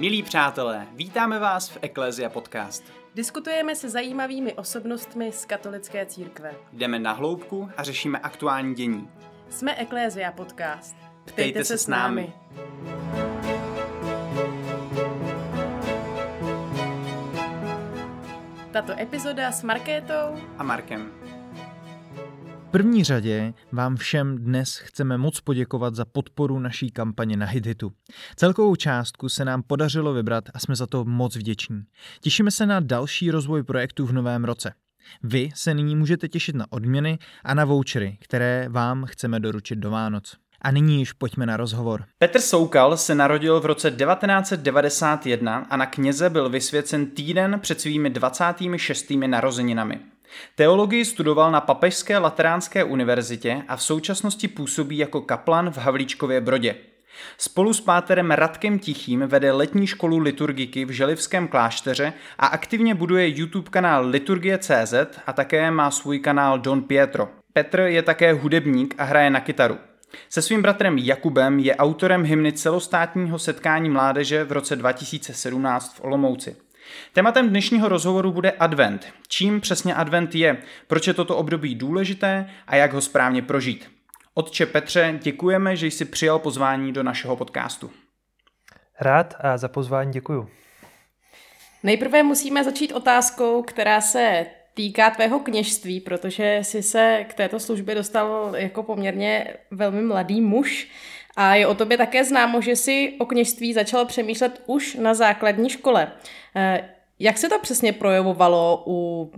Milí přátelé, vítáme vás v Eklézia Podcast. Diskutujeme se zajímavými osobnostmi z katolické církve. Jdeme na hloubku a řešíme aktuální dění. Jsme Eklézia Podcast. Ptejte se s námi. Tato epizoda s Markétou A Markem. V první řadě vám všem dnes chceme moc poděkovat za podporu naší kampaně na HitHitu. Celkovou částku se nám podařilo vybrat a jsme za to moc vděční. Těšíme se na další rozvoj projektu v novém roce. Vy se nyní můžete těšit na odměny a na vouchery, které vám chceme doručit do Vánoc. A nyní již pojďme na rozhovor. Petr Soukal se narodil v roce 1991 a na kněze byl vysvěcen týden před svými 26. narozeninami. Teologii studoval na Papežské lateránské univerzitě a v současnosti působí jako kaplan v Havlíčkově Brodě. Spolu s páterem Radkem Tichým vede letní školu liturgiky v Želivském klášteře a aktivně buduje YouTube kanál Liturgie.cz a také má svůj kanál Don Pietro. Petr je také hudebník a hraje na kytaru. Se svým bratrem Jakubem je autorem hymny celostátního setkání mládeže v roce 2017 v Olomouci. Tématem dnešního rozhovoru bude advent. Čím přesně advent je, proč je toto období důležité a jak ho správně prožít. Otče Petře, děkujeme, že jsi přijal pozvání do našeho podcastu. Rád a za pozvání děkuju. Nejprve musíme začít otázkou, která se týká tvého kněžství, protože jsi se k této službě dostal jako poměrně velmi mladý muž a je o tobě také známo, že jsi o kněžství začal přemýšlet už na základní škole. Eh, jak se to přesně projevovalo u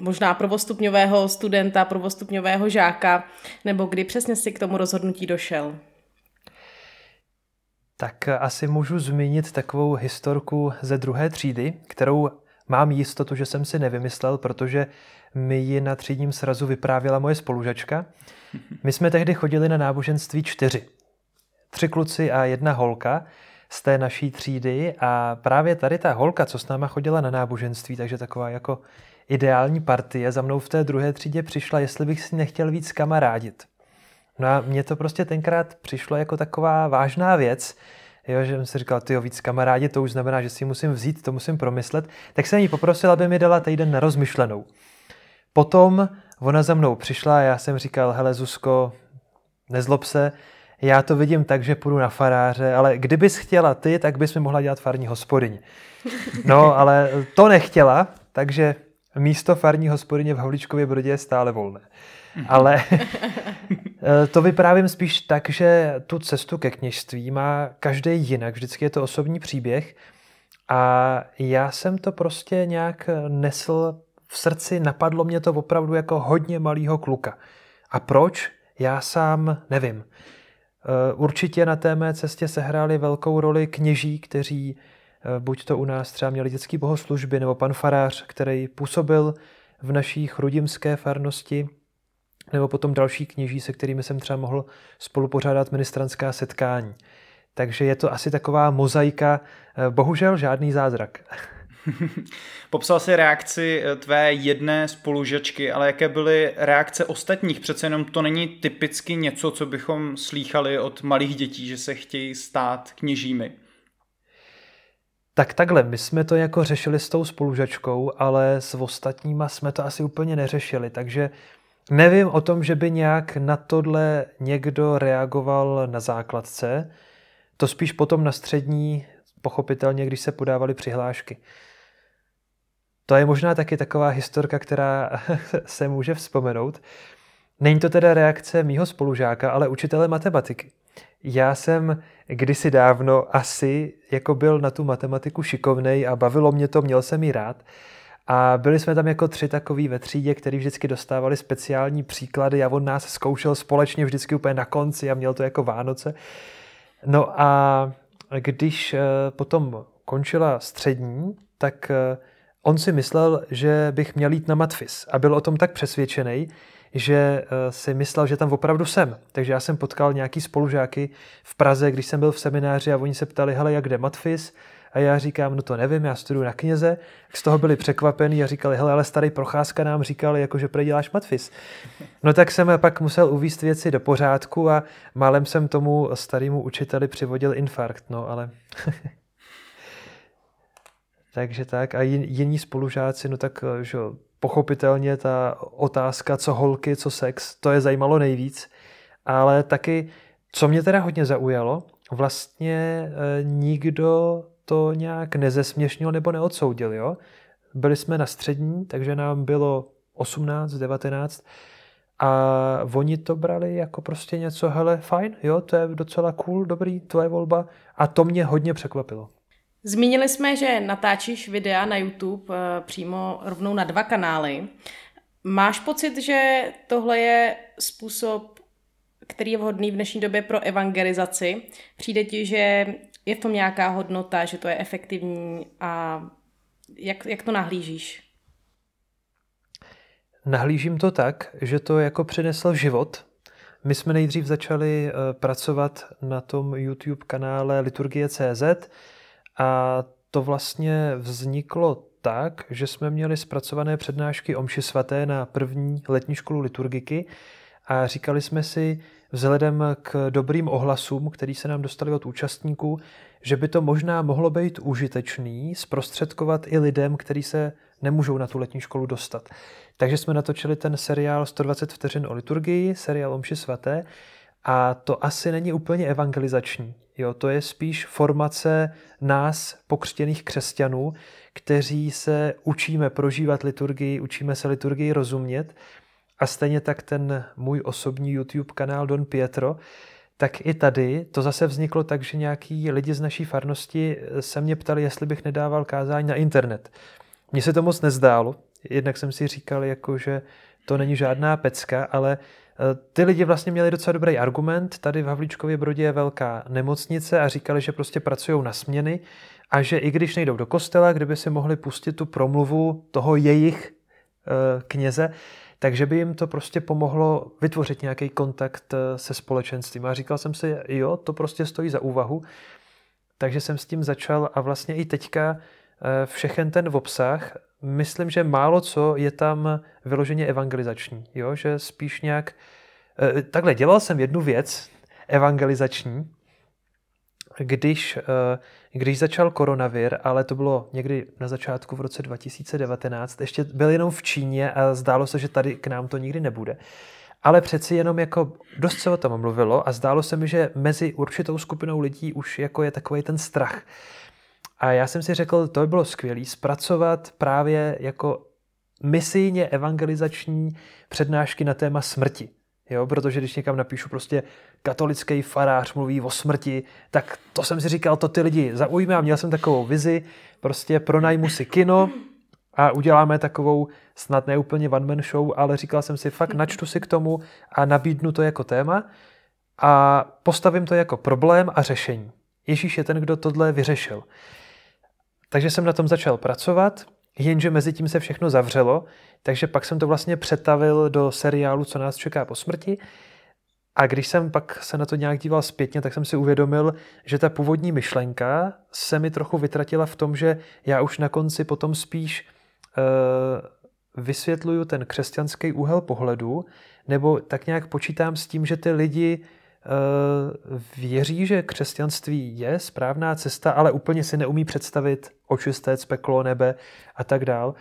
možná prvostupňového studenta, prvostupňového žáka, nebo kdy přesně si k tomu rozhodnutí došel? Tak asi můžu zmínit takovou historku ze druhé třídy, kterou mám jistotu, že jsem si nevymyslel, protože mi ji na třídním srazu vyprávěla moje spolužačka. My jsme tehdy chodili na náboženství čtyři. Tři kluci a jedna holka z té naší třídy a právě tady ta holka, co s náma chodila na náboženství, takže taková jako ideální partie, za mnou v té druhé třídě přišla, jestli bych si nechtěl víc kamarádit. No a mně to prostě tenkrát přišlo jako taková vážná věc, jo, že jsem si říkal, ty víc kamarádi, to už znamená, že si musím vzít, to musím promyslet, tak jsem jí poprosil, aby mi dala týden na rozmyšlenou. Potom ona za mnou přišla a já jsem říkal, hele Zuzko, nezlob se, já to vidím tak, že půjdu na faráře, ale kdybys chtěla ty, tak bys mi mohla dělat farní hospodyň. No, ale to nechtěla, takže místo farní hospodyně v Havlíčkově Brodě je stále volné. Ale eh, to vyprávím spíš tak, že tu cestu ke kněžství má každý jinak. Vždycky je to osobní příběh. A já jsem to prostě nějak nesl v srdci, napadlo mě to opravdu jako hodně malýho kluka. A proč? Já sám nevím. Eh, určitě na té mé cestě sehráli velkou roli kněží, kteří eh, buď to u nás třeba měli dětský bohoslužby, nebo pan farář, který působil v naší chrudimské farnosti, nebo potom další kněží, se kterými jsem třeba mohl spolu pořádat ministranská setkání. Takže je to asi taková mozaika, eh, bohužel žádný zázrak. Popsal si reakci eh, tvé jedné spolužačky, ale jaké byly reakce ostatních? Přece jenom to není typicky něco, co bychom slýchali od malých dětí, že se chtějí stát kněžími. Tak takhle, my jsme to jako řešili s tou spolužačkou, ale s ostatníma jsme to asi úplně neřešili, takže nevím o tom, že by nějak na tohle někdo reagoval na základce, to spíš potom na střední, pochopitelně, když se podávaly přihlášky. To je možná taky taková historka, která se může vzpomenout. Není to teda reakce mýho spolužáka, ale učitele matematiky. Já jsem kdysi dávno asi jako byl na tu matematiku šikovnej a bavilo mě to, měl jsem ji rád. A byli jsme tam jako tři takový ve třídě, který vždycky dostávali speciální příklady a on nás zkoušel společně vždycky úplně na konci a měl to jako Vánoce. No a když eh, potom končila střední, tak eh, On si myslel, že bych měl jít na matfis a byl o tom tak přesvědčený, že eh, si myslel, že tam opravdu jsem. Takže já jsem potkal nějaký spolužáky v Praze, když jsem byl v semináři a oni se ptali, hele, jak jde matfis? A já říkám, no to nevím, já studuju na kněze. Z toho byli překvapení a říkali, hele, ale starý procházka nám říkal, jako že děláš matfis. No tak jsem pak musel uvíst věci do pořádku a málem jsem tomu starému učiteli přivodil infarkt, no ale Takže tak. A jiní spolužáci, no tak že pochopitelně ta otázka, co holky, co sex, to je zajímalo nejvíc. Ale taky, co mě teda hodně zaujalo, vlastně e, nikdo to nějak nezesměšnil nebo neodsoudil. Jo? Byli jsme na střední, takže nám bylo 18, 19 a oni to brali jako prostě něco, hele, fajn, jo, to je docela cool, dobrý, tvoje volba a to mě hodně překvapilo. Zmínili jsme, že natáčíš videa na YouTube eh, přímo rovnou na dva kanály. Máš pocit, že tohle je způsob, který je vhodný v dnešní době pro evangelizaci? Přijde ti, že je v tom nějaká hodnota, že to je efektivní a jak, jak to nahlížíš? Nahlížím to tak, že to jako přinesl život. My jsme nejdřív začali eh, pracovat na tom YouTube kanále Liturgie.cz a to vlastně vzniklo tak, že jsme měli zpracované přednášky o mši svaté na první letní školu liturgiky a říkali jsme si, vzhledem k dobrým ohlasům, který se nám dostali od účastníků, že by to možná mohlo být užitečný zprostředkovat i lidem, kteří se nemůžou na tu letní školu dostat. Takže jsme natočili ten seriál 120 vteřin o liturgii, seriál o mši svaté, a to asi není úplně evangelizační. Jo, to je spíš formace nás, pokřtěných křesťanů, kteří se učíme prožívat liturgii, učíme se liturgii rozumět. A stejně tak ten můj osobní YouTube kanál Don Pietro, tak i tady to zase vzniklo tak, že nějaký lidi z naší farnosti se mě ptali, jestli bych nedával kázání na internet. Mně se to moc nezdálo, jednak jsem si říkal, jako, že to není žádná pecka, ale ty lidi vlastně měli docela dobrý argument. Tady v Havlíčkově Brodě je velká nemocnice a říkali, že prostě pracují na směny a že i když nejdou do kostela, kdyby si mohli pustit tu promluvu toho jejich eh, kněze, takže by jim to prostě pomohlo vytvořit nějaký kontakt eh, se společenstvím. A říkal jsem si, jo, to prostě stojí za úvahu. Takže jsem s tím začal a vlastně i teďka všechen ten obsah myslím, že málo co je tam vyloženě evangelizační. Jo? Že spíš nějak... Eh, takhle, dělal jsem jednu věc evangelizační, když, eh, když začal koronavir, ale to bylo někdy na začátku v roce 2019, ještě byl jenom v Číně a zdálo se, že tady k nám to nikdy nebude. Ale přeci jenom jako dost se o tom mluvilo a zdálo se mi, že mezi určitou skupinou lidí už jako je takový ten strach. A já jsem si řekl, to by bylo skvělé zpracovat právě jako misijně evangelizační přednášky na téma smrti. Jo, protože když někam napíšu prostě katolický farář mluví o smrti, tak to jsem si říkal, to ty lidi zaujme a měl jsem takovou vizi, prostě pronajmu si kino a uděláme takovou snad ne úplně one man show, ale říkal jsem si, fakt načtu si k tomu a nabídnu to jako téma a postavím to jako problém a řešení. Ježíš je ten, kdo tohle vyřešil. Takže jsem na tom začal pracovat, jenže mezi tím se všechno zavřelo, takže pak jsem to vlastně přetavil do seriálu Co nás čeká po smrti. A když jsem pak se na to nějak díval zpětně, tak jsem si uvědomil, že ta původní myšlenka se mi trochu vytratila v tom, že já už na konci potom spíš uh, vysvětluju ten křesťanský úhel pohledu, nebo tak nějak počítám s tím, že ty lidi věří, že křesťanství je správná cesta, ale úplně si neumí představit očistec, peklo, nebe a tak dál.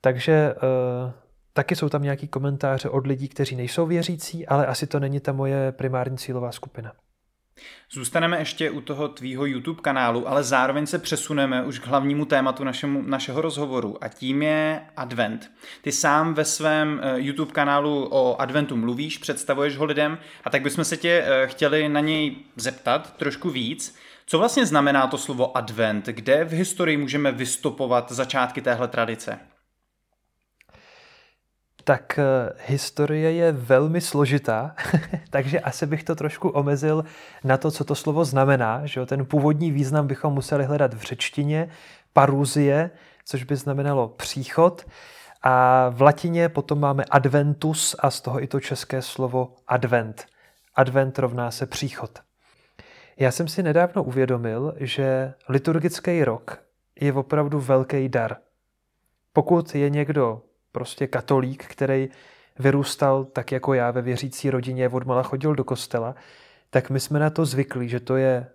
Takže eh, taky jsou tam nějaký komentáře od lidí, kteří nejsou věřící, ale asi to není ta moje primární cílová skupina. Zůstaneme ještě u toho tvýho YouTube kanálu, ale zároveň se přesuneme už k hlavnímu tématu našemu, našeho rozhovoru a tím je Advent. Ty sám ve svém eh, YouTube kanálu o Adventu mluvíš, představuješ ho lidem a tak bychom se tě eh, chtěli na něj zeptat trošku víc. Co vlastně znamená to slovo Advent? Kde v historii můžeme vystupovat začátky téhle tradice? Tak eh, historie je velmi složitá, takže asi bych to trošku omezil na to, co to slovo znamená. Že Ten původní význam bychom museli hledat v řečtině, paruzie, což by znamenalo příchod. A v latině potom máme adventus a z toho i to české slovo advent. Advent rovná se příchod. Já jsem si nedávno uvědomil, že liturgický rok je opravdu velký dar. Pokud je někdo prostě katolík, který vyrůstal tak jako já ve věřící rodině, odmala chodil do kostela, tak my jsme na to zvyklí, že to je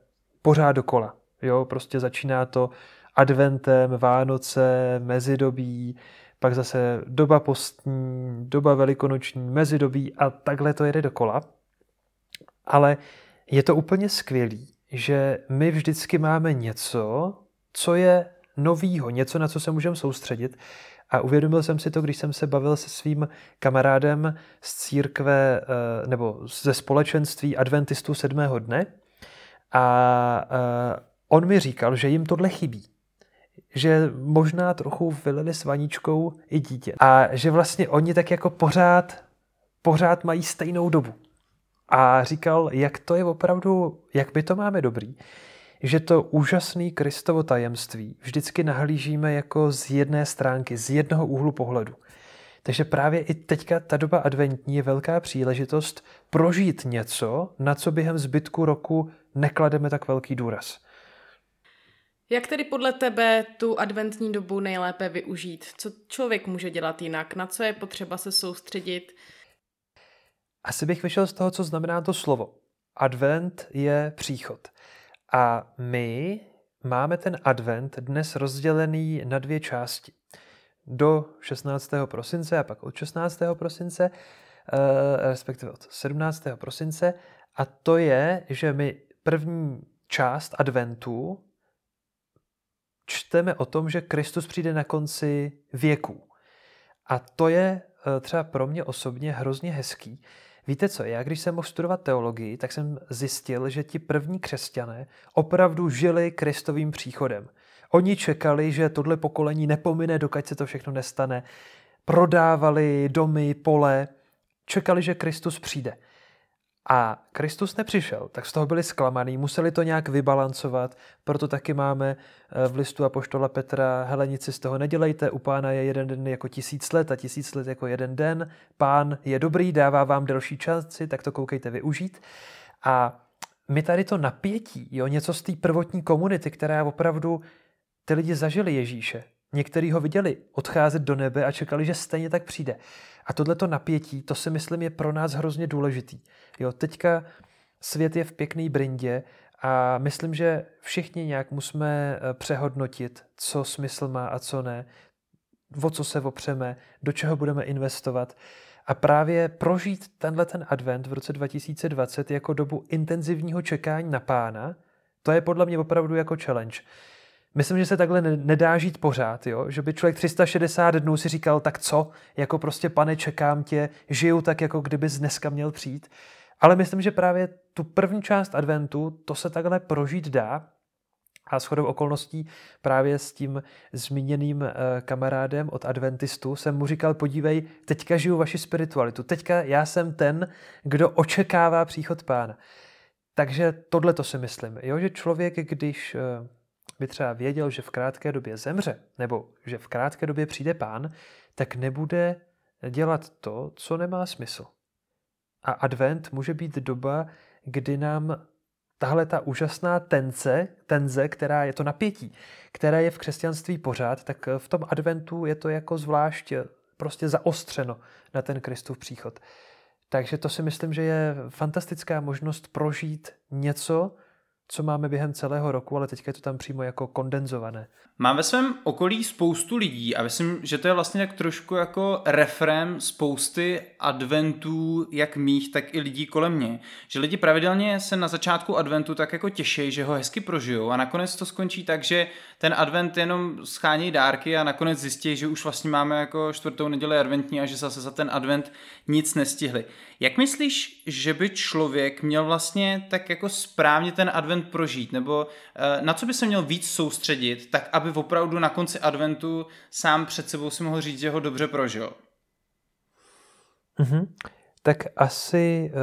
pořád dokola. Jo, prostě začíná to adventem, Vánoce, mezidobí, pak zase doba postní, doba velikonoční, mezidobí a takhle to jede dokola. Ale je to úplně skvělý, že my vždycky máme něco, co je novýho, něco, na co se můžeme soustředit. A uvědomil jsem si to, když jsem se bavil se svým kamarádem z církve eh, nebo ze společenství adventistů sedmého dne a eh, on mi říkal, že jim tohle chybí. Že možná trochu vylili s vaničkou i dítě. A že vlastně oni tak jako pořád, pořád mají stejnou dobu. A říkal, jak to je opravdu, jak my to máme dobrý, že to úžasné Kristovo tajemství vždycky nahlížíme jako z jedné stránky, z jednoho úhlu pohledu. Takže právě i teďka ta doba adventní je velká příležitost prožít něco, na co během zbytku roku neklademe tak velký důraz. Jak tedy podle tebe tu adventní dobu nejlépe využít? Co člověk může dělat jinak? Na co je potřeba se soustředit? Asi bych vyšel z toho, co znamená to slovo. Advent je příchod. A my máme ten advent dnes rozdělený na dvě části. Do 16. prosince a pak od 16. prosince, eh, respektive od 17. prosince. A to je, že my první část adventu čteme o tom, že Kristus přijde na konci věků. A to je eh, třeba pro mě osobně hrozně hezký, Víte co, já když jsem mohl studovat teologii, tak jsem zjistil, že ti první křesťané opravdu žili Kristovým příchodem. Oni čekali, že tohle pokolení nepomine, dokud se to všechno nestane. Prodávali domy, pole, čekali, že Kristus přijde. A Kristus nepřišel, tak z toho byli zklamaný, museli to nějak vybalancovat, proto taky máme eh, v listu Apoštola Petra, helenici z toho nedělejte, u pána je jeden den jako tisíc let a tisíc let jako jeden den, pán je dobrý, dává vám delší časy, tak to koukejte využít. A my tady to napětí, jo, něco z té prvotní komunity, která opravdu ty lidi zažili Ježíše, Někteří ho viděli odcházet do nebe a čekali, že stejně tak přijde. A tohleto napětí, to si myslím, je pro nás hrozně důležitý. Jo, teďka svět je v pěkný brindě a myslím, že všichni nějak musíme eh, přehodnotit, co smysl má a co ne, o co se opřeme, do čeho budeme investovat. A právě prožít tenhle ten advent v roce 2020 jako dobu intenzivního čekání na pána, to je podle mě opravdu jako challenge. Myslím, že se takhle nedá žít pořád, jo? že by člověk 360 dnů si říkal, tak co, jako prostě pane, čekám tě, žiju tak, jako kdyby dneska měl přijít. Ale myslím, že právě tu první část adventu, to se takhle prožít dá, a shodou okolností právě s tím zmíněným eh, kamarádem od adventistů jsem mu říkal, podívej, teďka žiju vaši spiritualitu, teďka já jsem ten, kdo očekává příchod pána. Takže tohle to si myslím, jo? že člověk, když eh, by třeba věděl, že v krátké době zemře, nebo že v krátké době přijde pán, tak nebude dělat to, co nemá smysl. A advent může být doba, kdy nám tahle ta úžasná tenze, tenze, která je to napětí, která je v křesťanství pořád, tak v tom adventu je to jako zvlášť prostě zaostřeno na ten Kristův příchod. Takže to si myslím, že je fantastická možnost prožít něco, co máme během celého roku, ale teďka je to tam přímo jako kondenzované. Mám ve svém okolí spoustu lidí a myslím, že to je vlastně tak trošku jako refrém spousty adventů, jak mých, tak i lidí kolem mě. Že lidi pravidelně se na začátku adventu tak jako těší, že ho hezky prožijou a nakonec to skončí tak, že ten advent jenom schání dárky a nakonec zjistí, že už vlastně máme jako čtvrtou neděli adventní a že zase za ten advent nic nestihli. Jak myslíš, že by člověk měl vlastně tak jako správně ten advent prožít? Nebo eh, na co by se měl víc soustředit, tak aby opravdu na konci adventu sám před sebou si mohl říct, že ho dobře prožil? Mm-hmm. Tak asi e,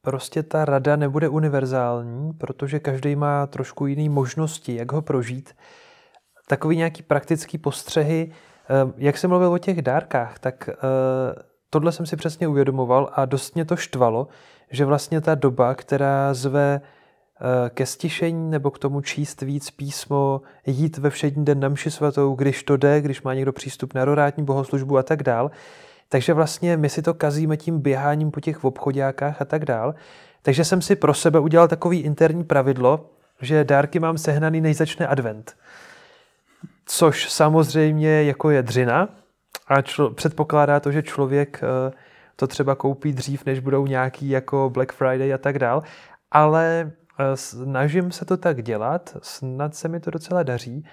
prostě ta rada nebude univerzální, protože každý má trošku jiné možnosti, jak ho prožít. Takový nějaký praktický postřehy, e, jak jsem mluvil o těch dárkách, tak tohle jsem si přesně uvědomoval a dost mě to štvalo, že vlastně ta doba, která zve eh, ke stišení nebo k tomu číst víc písmo, jít ve všední den na mši svatou, když to jde, když má někdo přístup na rorátní bohoslužbu a tak dál. Takže vlastně my si to kazíme tím běháním po těch obchodákách a tak dál. Takže jsem si pro sebe udělal takový interní pravidlo, že dárky mám sehnaný, než začne advent. což samozřejmě jako je dřina a člo, předpokládá to, že člověk uh, to třeba koupí dřív, než budou nějaký jako Black Friday a tak dál, ale uh, snažím se to tak dělat, snad se mi to docela daří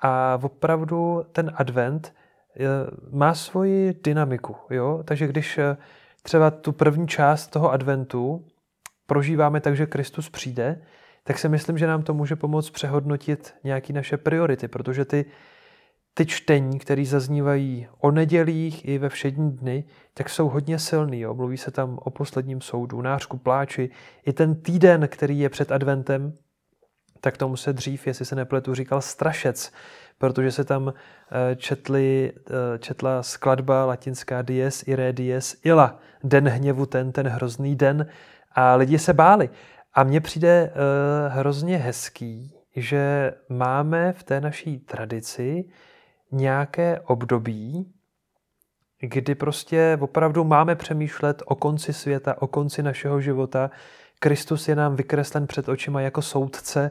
a opravdu ten advent má svoji dynamiku. Jo? Takže když třeba tu první část toho adventu prožíváme tak, že Kristus přijde, tak si myslím, že nám to může pomoct přehodnotit nějaké naše priority, protože ty, ty čtení, které zaznívají o nedělích i ve všední dny, tak jsou hodně silný. Jo. Mluví se tam o posledním soudu, nářku, pláči. I ten týden, který je před adventem, tak tomu se dřív, jestli se nepletu, říkal strašec, protože se tam eh, četli, eh, četla skladba latinská dies, ire dies, illa, den hněvu ten, ten hrozný den a lidi se báli. A mně přijde uh, hrozně hezký, že máme v té naší tradici nějaké období, kdy prostě opravdu máme přemýšlet o konci světa, o konci našeho života. Kristus je nám vykreslen před očima jako soudce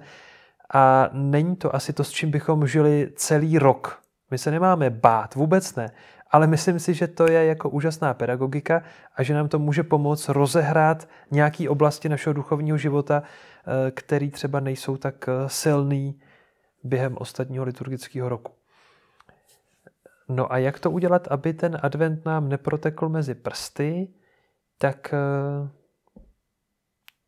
a není to asi to, s čím bychom žili celý rok. My se nemáme bát, vůbec ne. Ale myslím si, že to je jako úžasná pedagogika a že nám to může pomoct rozehrát nějaké oblasti našeho duchovního života, eh, který třeba nejsou tak eh, silný během ostatního liturgického roku. No a jak to udělat, aby ten advent nám neprotekl mezi prsty, tak eh,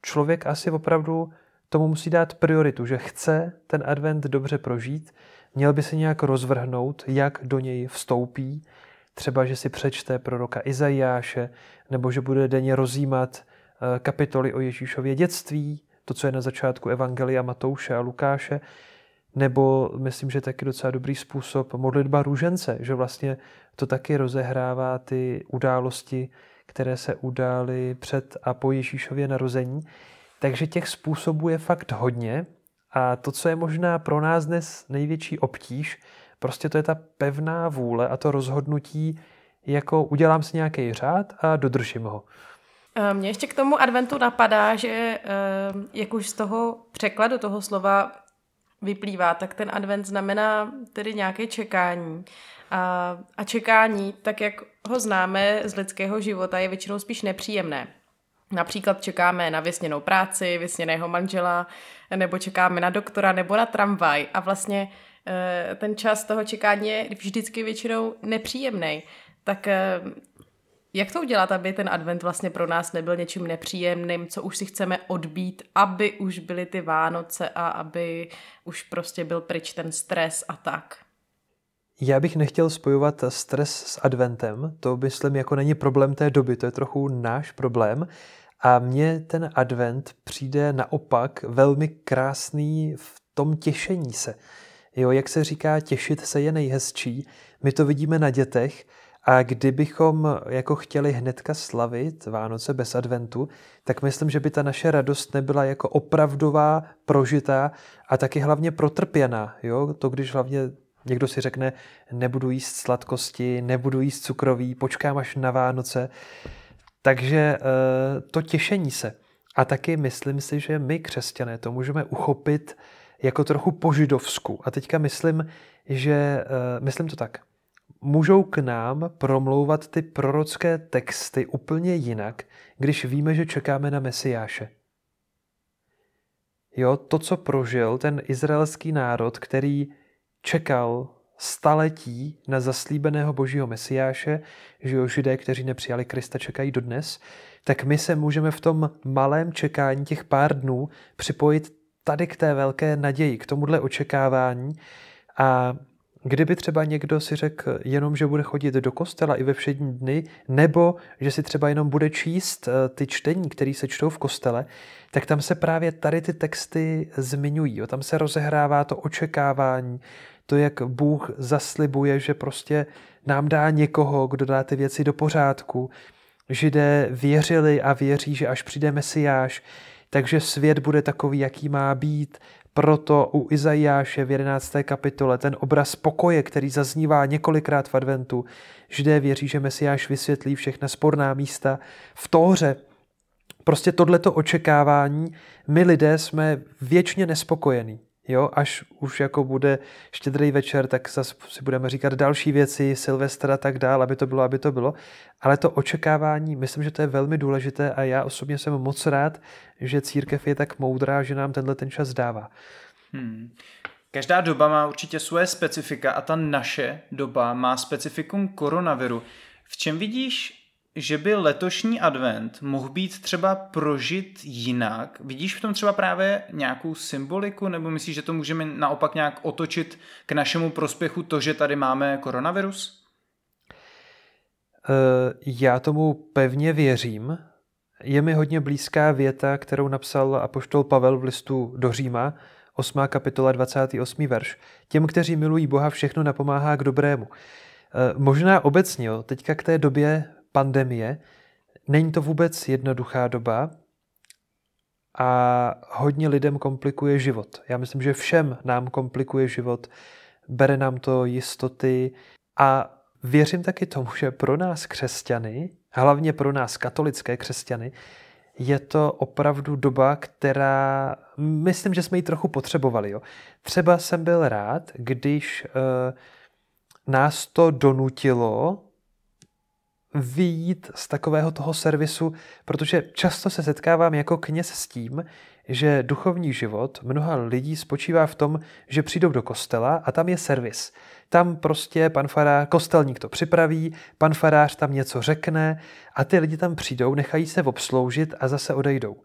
člověk asi opravdu tomu musí dát prioritu, že chce ten advent dobře prožít, měl by se nějak rozvrhnout, jak do něj vstoupí, třeba, že si přečte proroka Izajáše, nebo že bude denně rozjímat eh, kapitoly o Ježíšově dětství, to, co je na začátku Evangelia Matouše a Lukáše, nebo myslím, že taky docela dobrý způsob modlitba růžence, že vlastně to taky rozehrává ty události, které se udály před a po Ježíšově narození. Takže těch způsobů je fakt hodně a to, co je možná pro nás dnes největší obtíž, prostě to je ta pevná vůle a to rozhodnutí, jako udělám si nějaký řád a dodržím ho. Mně ještě k tomu adventu napadá, že jak už z toho překladu toho slova vyplývá, tak ten advent znamená tedy nějaké čekání. A, a čekání, tak jak ho známe z lidského života, je většinou spíš nepříjemné. Například čekáme na vysněnou práci, vysněného manžela, nebo čekáme na doktora, nebo na tramvaj a vlastně eh, ten čas toho čekání je vždycky většinou nepříjemný. Tak eh, jak to udělat, aby ten advent vlastně pro nás nebyl něčím nepříjemným, co už si chceme odbít, aby už byly ty Vánoce a aby už prostě byl pryč ten stres a tak? Já bych nechtěl spojovat stres s adventem, to myslím jako není problém té doby, to je trochu náš problém. A mně ten advent přijde naopak velmi krásný v tom těšení se. Jo, jak se říká, těšit se je nejhezčí. My to vidíme na dětech a kdybychom jako chtěli hnedka slavit Vánoce bez adventu, tak myslím, že by ta naše radost nebyla jako opravdová, prožitá a taky hlavně protrpěná. Jo? To, když hlavně Někdo si řekne, nebudu jíst sladkosti, nebudu jíst cukroví, počkám až na Vánoce. Takže eh, to těšení se. A taky myslím si, že my, křesťané, to můžeme uchopit jako trochu po židovsku. A teďka myslím, že, eh, myslím to tak, můžou k nám promlouvat ty prorocké texty úplně jinak, když víme, že čekáme na Mesiáše. Jo, to, co prožil ten izraelský národ, který čekal staletí na zaslíbeného božího mesiáše, že jo, židé, kteří nepřijali Krista, čekají dodnes, tak my se můžeme v tom malém čekání těch pár dnů připojit tady k té velké naději, k tomuhle očekávání a Kdyby třeba někdo si řekl jenom, že bude chodit do kostela i ve všední dny, nebo že si třeba jenom bude číst eh, ty čtení, které se čtou v kostele, tak tam se právě tady ty texty zmiňují. Jo? Tam se rozehrává to očekávání, to, jak Bůh zaslibuje, že prostě nám dá někoho, kdo dá ty věci do pořádku. Židé věřili a věří, že až přijde Mesiáš, takže svět bude takový, jaký má být. Proto u Izajáše v 11. kapitole ten obraz pokoje, který zaznívá několikrát v adventu, Židé věří, že Mesiáš vysvětlí všechna sporná místa. V Tóře prostě tohleto očekávání, my lidé jsme věčně nespokojení. Jo, až už jako bude štědrý večer, tak zase si budeme říkat další věci, Silvestra a tak dál, aby to bylo, aby to bylo. Ale to očekávání, myslím, že to je velmi důležité a já osobně jsem moc rád, že církev je tak moudrá, že nám tenhle ten čas dává. Hmm. Každá doba má určitě svoje specifika a ta naše doba má specifikum koronaviru. V čem vidíš že by letošní advent mohl být třeba prožit jinak? Vidíš v tom třeba právě nějakou symboliku, nebo myslíš, že to můžeme naopak nějak otočit k našemu prospěchu to, že tady máme koronavirus? Eh, já tomu pevně věřím. Je mi hodně blízká věta, kterou napsal apoštol Pavel v listu do Říma, 8. kapitola 28. verš. Těm, kteří milují Boha, všechno napomáhá k dobrému. Eh, možná obecně, jo, teďka k té době pandemie. Není to vůbec jednoduchá doba a hodně lidem komplikuje život. Já myslím, že všem nám komplikuje život, bere nám to jistoty a věřím taky tomu, že pro nás křesťany, hlavně pro nás katolické křesťany, je to opravdu doba, která, myslím, že jsme ji trochu potřebovali. Jo. Třeba jsem byl rád, když uh, nás to donutilo vyjít z takového toho servisu, protože často se setkávám jako kněz s tím, že duchovní život mnoha lidí spočívá v tom, že přijdou do kostela a tam je servis. Tam prostě pan farář, kostelník to připraví, pan farář tam něco řekne a ty lidi tam přijdou, nechají se obsloužit a zase odejdou.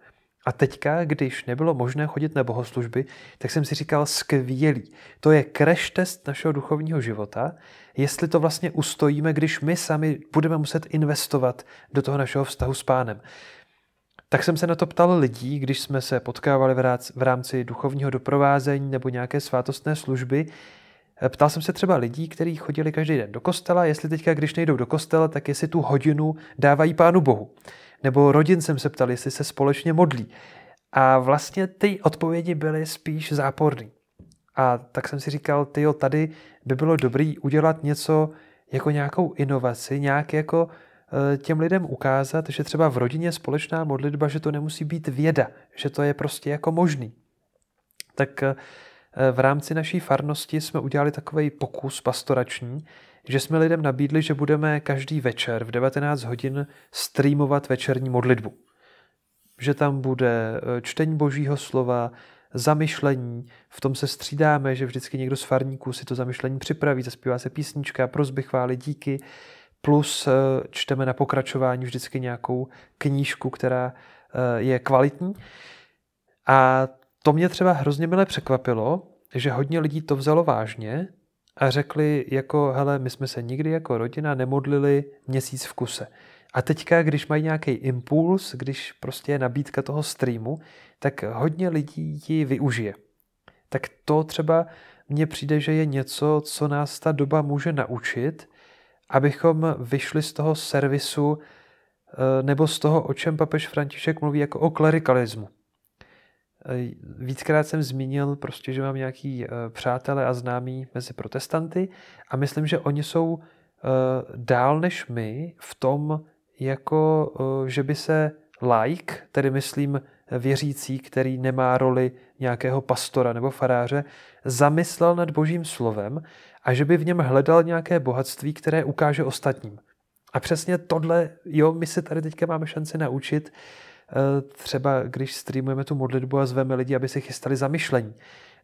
A teďka, když nebylo možné chodit na bohoslužby, tak jsem si říkal, skvělý. To je crash test našeho duchovního života, jestli to vlastně ustojíme, když my sami budeme muset investovat do toho našeho vztahu s pánem. Tak jsem se na to ptal lidí, když jsme se potkávali v rámci duchovního doprovázení nebo nějaké svátostné služby. Ptal jsem se třeba lidí, kteří chodili každý den do kostela, jestli teďka, když nejdou do kostela, tak jestli tu hodinu dávají Pánu Bohu. Nebo rodin jsem se ptal, jestli se společně modlí. A vlastně ty odpovědi byly spíš záporné. A tak jsem si říkal, tyjo, tady by bylo dobrý udělat něco jako nějakou inovaci, nějak jako eh, těm lidem ukázat, že třeba v rodině společná modlitba, že to nemusí být věda, že to je prostě jako možný. Tak eh, v rámci naší farnosti jsme udělali takový pokus pastorační, že jsme lidem nabídli, že budeme každý večer v 19 hodin streamovat večerní modlitbu. Že tam bude eh, čtení božího slova, zamyšlení, v tom se střídáme, že vždycky někdo z farníků si to zamyšlení připraví, zaspívá se písnička, prozby, chvály, díky, plus eh, čteme na pokračování vždycky nějakou knížku, která eh, je kvalitní. A to mě třeba hrozně milé překvapilo, že hodně lidí to vzalo vážně a řekli jako, hele, my jsme se nikdy jako rodina nemodlili měsíc v kuse. A teďka, když mají nějaký impuls, když prostě je nabídka toho streamu, tak hodně lidí ji využije. Tak to třeba mně přijde, že je něco, co nás ta doba může naučit, abychom vyšli z toho servisu eh, nebo z toho, o čem papež František mluví jako o klerikalismu. Eh, víckrát jsem zmínil prostě, že mám nějaký eh, přátelé a známí mezi protestanty a myslím, že oni jsou dál než my v tom, jako že by se like, tedy myslím věřící, který nemá roli nějakého pastora nebo faráře, zamyslel nad božím slovem a že by v něm hledal nějaké bohatství, které ukáže ostatním. A přesně tohle, jo, my se tady teďka máme šanci naučit, třeba když streamujeme tu modlitbu a zveme lidi, aby si chystali zamyšlení.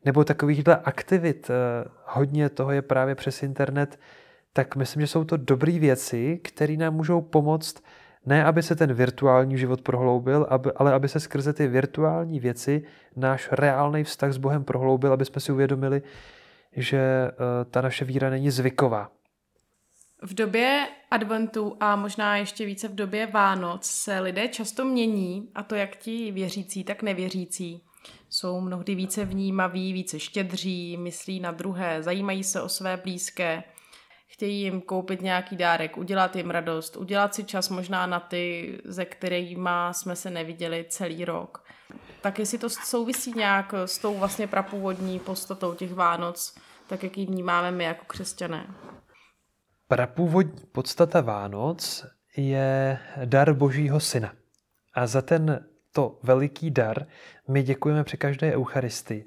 Nebo takovýchhle aktivit, eh, hodně toho je právě přes internet, tak myslím, že jsou to dobré věci, které nám můžou pomoct ne, aby se ten virtuální život prohloubil, ale aby se skrze ty virtuální věci náš reálný vztah s Bohem prohloubil, aby jsme si uvědomili, že uh, ta naše víra není zvyková. V době adventu a možná ještě více v době Vánoc se lidé často mění, a to jak ti věřící, tak nevěřící. Jsou mnohdy více vnímaví, více štědří, myslí na druhé, zajímají se o své blízké – chtějí jim koupit nějaký dárek, udělat jim radost, udělat si čas možná na ty, ze kterými jsme se neviděli celý rok. Tak jestli to souvisí nějak s tou vlastně prapůvodní podstatou těch Vánoc, tak jak ji vnímáme my jako křesťané? Prapůvodní podstata Vánoc je dar Božího Syna. A za ten to veliký dar my děkujeme při každé Eucharistii.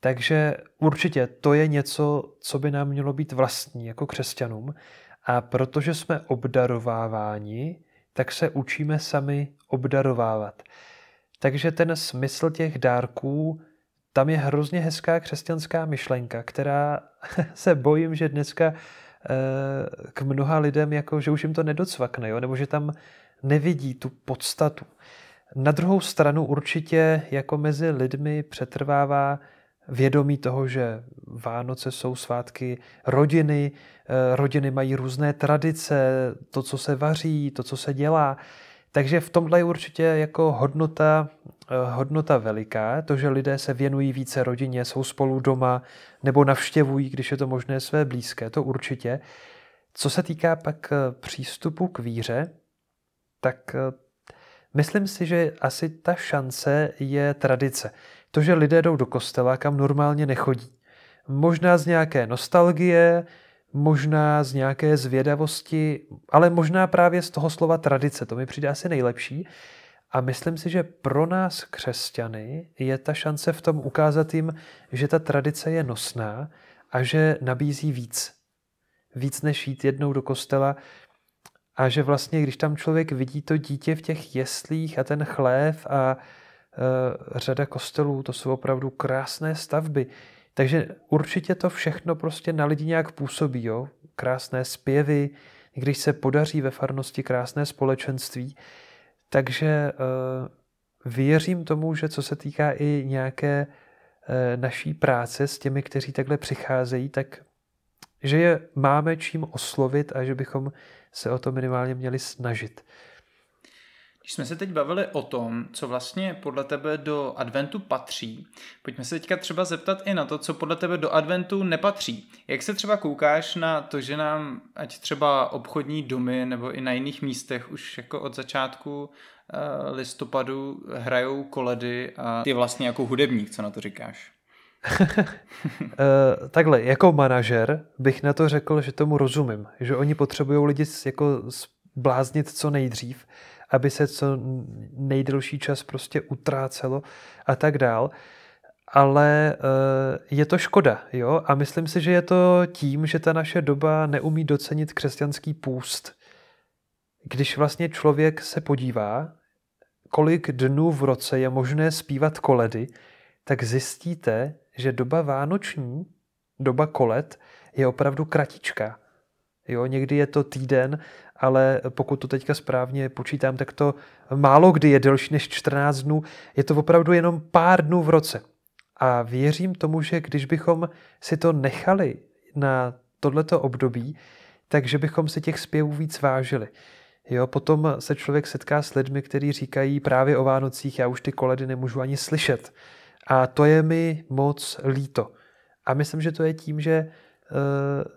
Takže určitě to je něco, co by nám mělo být vlastní jako křesťanům. A protože jsme obdarováváni, tak se učíme sami obdarovávat. Takže ten smysl těch dárků, tam je hrozně hezká křesťanská myšlenka, která se bojím, že dneska k mnoha lidem, jako, že už jim to nedocvakne, jo? nebo že tam nevidí tu podstatu. Na druhou stranu určitě jako mezi lidmi přetrvává vědomí toho, že Vánoce jsou svátky rodiny, eh, rodiny mají různé tradice, to, co se vaří, to, co se dělá. Takže v tomhle je určitě jako hodnota, eh, hodnota veliká, to, že lidé se věnují více rodině, jsou spolu doma nebo navštěvují, když je to možné, své blízké, to určitě. Co se týká pak eh, přístupu k víře, tak myslím si, že asi ta šance je tradice. To, že lidé jdou do kostela, kam normálně nechodí. Možná z nějaké nostalgie, možná z nějaké zvědavosti, ale možná právě z toho slova tradice. To mi přijde asi nejlepší. A myslím si, že pro nás křesťany je ta šance v tom ukázat jim, že ta tradice je nosná a že nabízí víc. Víc než jít jednou do kostela a že vlastně, když tam člověk vidí to dítě v těch jeslích a ten chlév a e, řada kostelů, to jsou opravdu krásné stavby. Takže určitě to všechno prostě na lidi nějak působí. Jo? Krásné zpěvy, když se podaří ve farnosti krásné společenství. Takže e, věřím tomu, že co se týká i nějaké e, naší práce s těmi, kteří takhle přicházejí, tak že je máme čím oslovit a že bychom se o to minimálně měli snažit. Když jsme se teď bavili o tom, co vlastně podle tebe do adventu patří, pojďme se teďka třeba zeptat i na to, co podle tebe do adventu nepatří. Jak se třeba koukáš na to, že nám ať třeba obchodní domy nebo i na jiných místech už jako od začátku uh, listopadu hrajou koledy a ty vlastně jako hudebník, co na to říkáš? Eh, takhle, jako manažer bych na to řekl, že tomu rozumím, že oni potřebují lidi jako bláznit co nejdřív, aby se co nejdelší čas prostě utrácelo a tak dál. Ale eh, je to škoda, jo? A myslím si, že je to tím, že ta naše doba neumí docenit křesťanský půst. Když vlastně člověk se podívá, kolik dnů v roce je možné zpívat koledy, tak zjistíte, že doba vánoční, doba kolet, je opravdu kratičká. Jo, někdy je to týden, ale pokud to teďka správně počítám, tak to málo kdy je delší než 14 dnů. Je to opravdu jenom pár dnů v roce. A věřím tomu, že když bychom si to nechali na tohleto období, takže bychom si těch zpěvů víc vážili. Jo, potom se člověk setká s lidmi, kteří říkají právě o Vánocích, já už ty koledy nemůžu ani slyšet. A to je mi moc líto. A myslím, že to je tím, že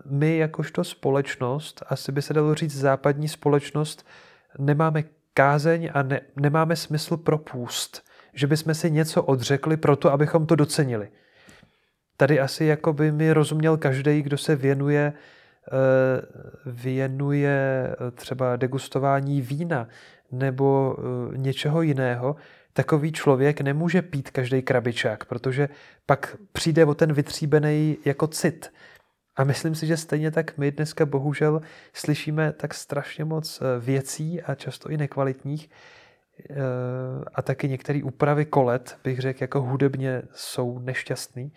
my jakožto společnost, asi by se dalo říct západní společnost, nemáme kázeň a ne, nemáme smysl pro půst. Že bychom si něco odřekli proto, abychom to docenili. Tady asi jako by mi rozuměl každý, kdo se věnuje eh, věnuje třeba degustování vína nebo eh, něčeho jiného, takový člověk nemůže pít každý krabičák, protože pak přijde o ten vytříbený jako cit. A myslím si, že stejně tak my dneska bohužel slyšíme tak strašně moc eh, věcí a často i nekvalitních eh, a taky některé úpravy kolet, bych řekl, jako hudebně jsou nešťastný.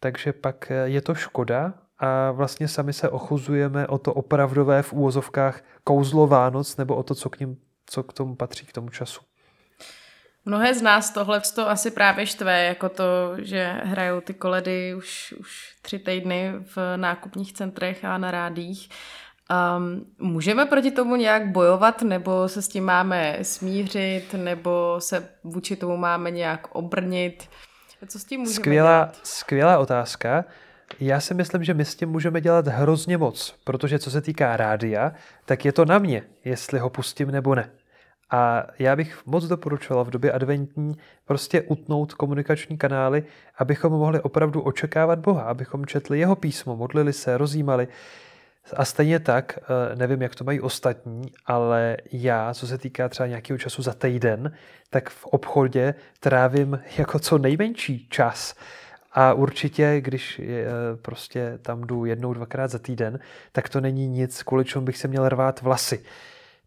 Takže pak eh, je to škoda a vlastně sami se ochuzujeme o to opravdové v úvozovkách kouzlo Vánoc nebo o to, co k, ním, co k tomu patří, k tomu času. Mnohé z nás tohle to asi právě štve, jako to, že hrajou ty koledy už, už tři týdny v nákupních centrech a na rádích. Um, můžeme proti tomu nějak bojovat, nebo se s tím máme smířit, nebo se vůči tomu máme nějak obrnit? Co s tím můžeme skvělá, dělat? Skvělá otázka. Já si myslím, že my s tím můžeme dělat hrozně moc, protože co se týká rádia, tak je to na mě, jestli ho pustím nebo ne. A já bych moc doporučoval v době adventní prostě utnout komunikační kanály, abychom mohli opravdu očekávat Boha, abychom četli jeho písmo, modlili se, rozjímali. A stejně tak, eh, nevím, jak to mají ostatní, ale já, co se týká třeba nějakého času za týden, tak v obchodě trávím jako co nejmenší čas. A určitě, když eh, prostě tam jdu jednou, dvakrát za týden, tak to není nic, kvůli čemu bych se měl rvát vlasy.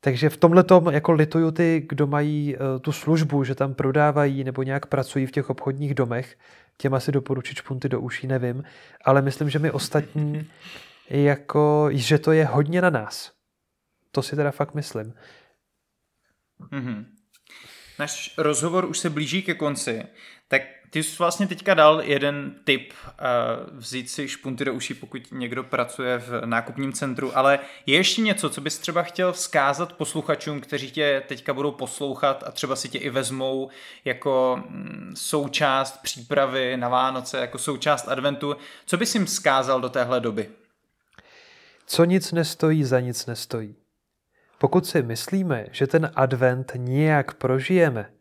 Takže v tomhle tom jako lituju ty, kdo mají uh, tu službu, že tam prodávají nebo nějak pracují v těch obchodních domech. Těm asi doporučit špunty do uší, nevím. Ale myslím, že my ostatní, jako, že to je hodně na nás. To si teda fakt myslím. Mm-hmm. Náš rozhovor už se blíží ke konci, tak ty jsi vlastně teďka dal jeden tip uh, vzít si špunty do uší, pokud někdo pracuje v nákupním centru, ale je ještě něco, co bys třeba chtěl vzkázat posluchačům, kteří tě teďka budou poslouchat a třeba si tě i vezmou jako mm, součást přípravy na Vánoce, jako součást adventu. Co bys jim vzkázal do téhle doby? Co nic nestojí, za nic nestojí. Pokud si myslíme, že ten advent nějak prožijeme,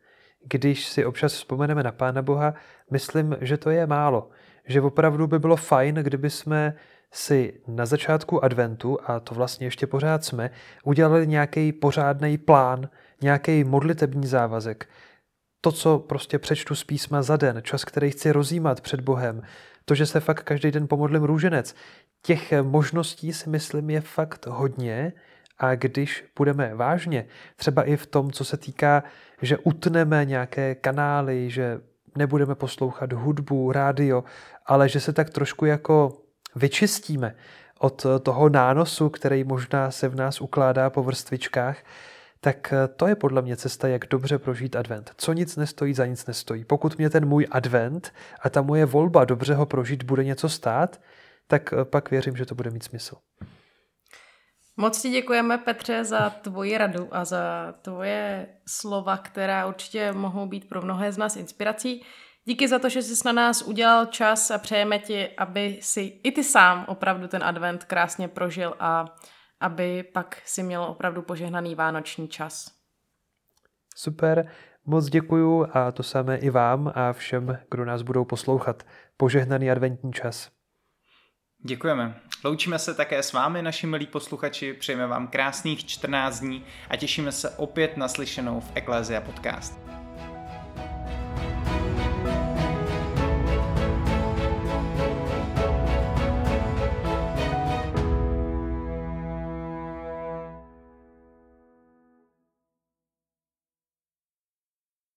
když si občas vzpomeneme na Pána Boha, myslím, že to je málo. Že opravdu by bylo fajn, kdyby jsme si na začátku adventu, a to vlastně ještě pořád jsme, udělali nějaký pořádný plán, nějaký modlitební závazek. To, co prostě přečtu z písma za den, čas, který chci rozjímat před Bohem, to, že se fakt každý den pomodlím růženec. Těch možností si myslím je fakt hodně a když budeme vážně, třeba i v tom, co se týká, že utneme nějaké kanály, že nebudeme poslouchat hudbu, rádio, ale že se tak trošku jako vyčistíme od toho nánosu, který možná se v nás ukládá po vrstvičkách, tak to je podle mě cesta, jak dobře prožít advent. Co nic nestojí, za nic nestojí. Pokud mě ten můj advent a ta moje volba dobře ho prožít bude něco stát, tak pak věřím, že to bude mít smysl. Moc ti děkujeme, Petře, za tvoji radu a za tvoje slova, která určitě mohou být pro mnohé z nás inspirací. Díky za to, že jsi na nás udělal čas a přejeme ti, aby si i ty sám opravdu ten advent krásně prožil a aby pak si měl opravdu požehnaný vánoční čas. Super, moc děkuju a to samé i vám a všem, kdo nás budou poslouchat. Požehnaný adventní čas. Děkujeme. Loučíme se také s vámi, naši milí posluchači, přejeme vám krásných 14 dní a těšíme se opět naslyšenou v Eklézia Podcast.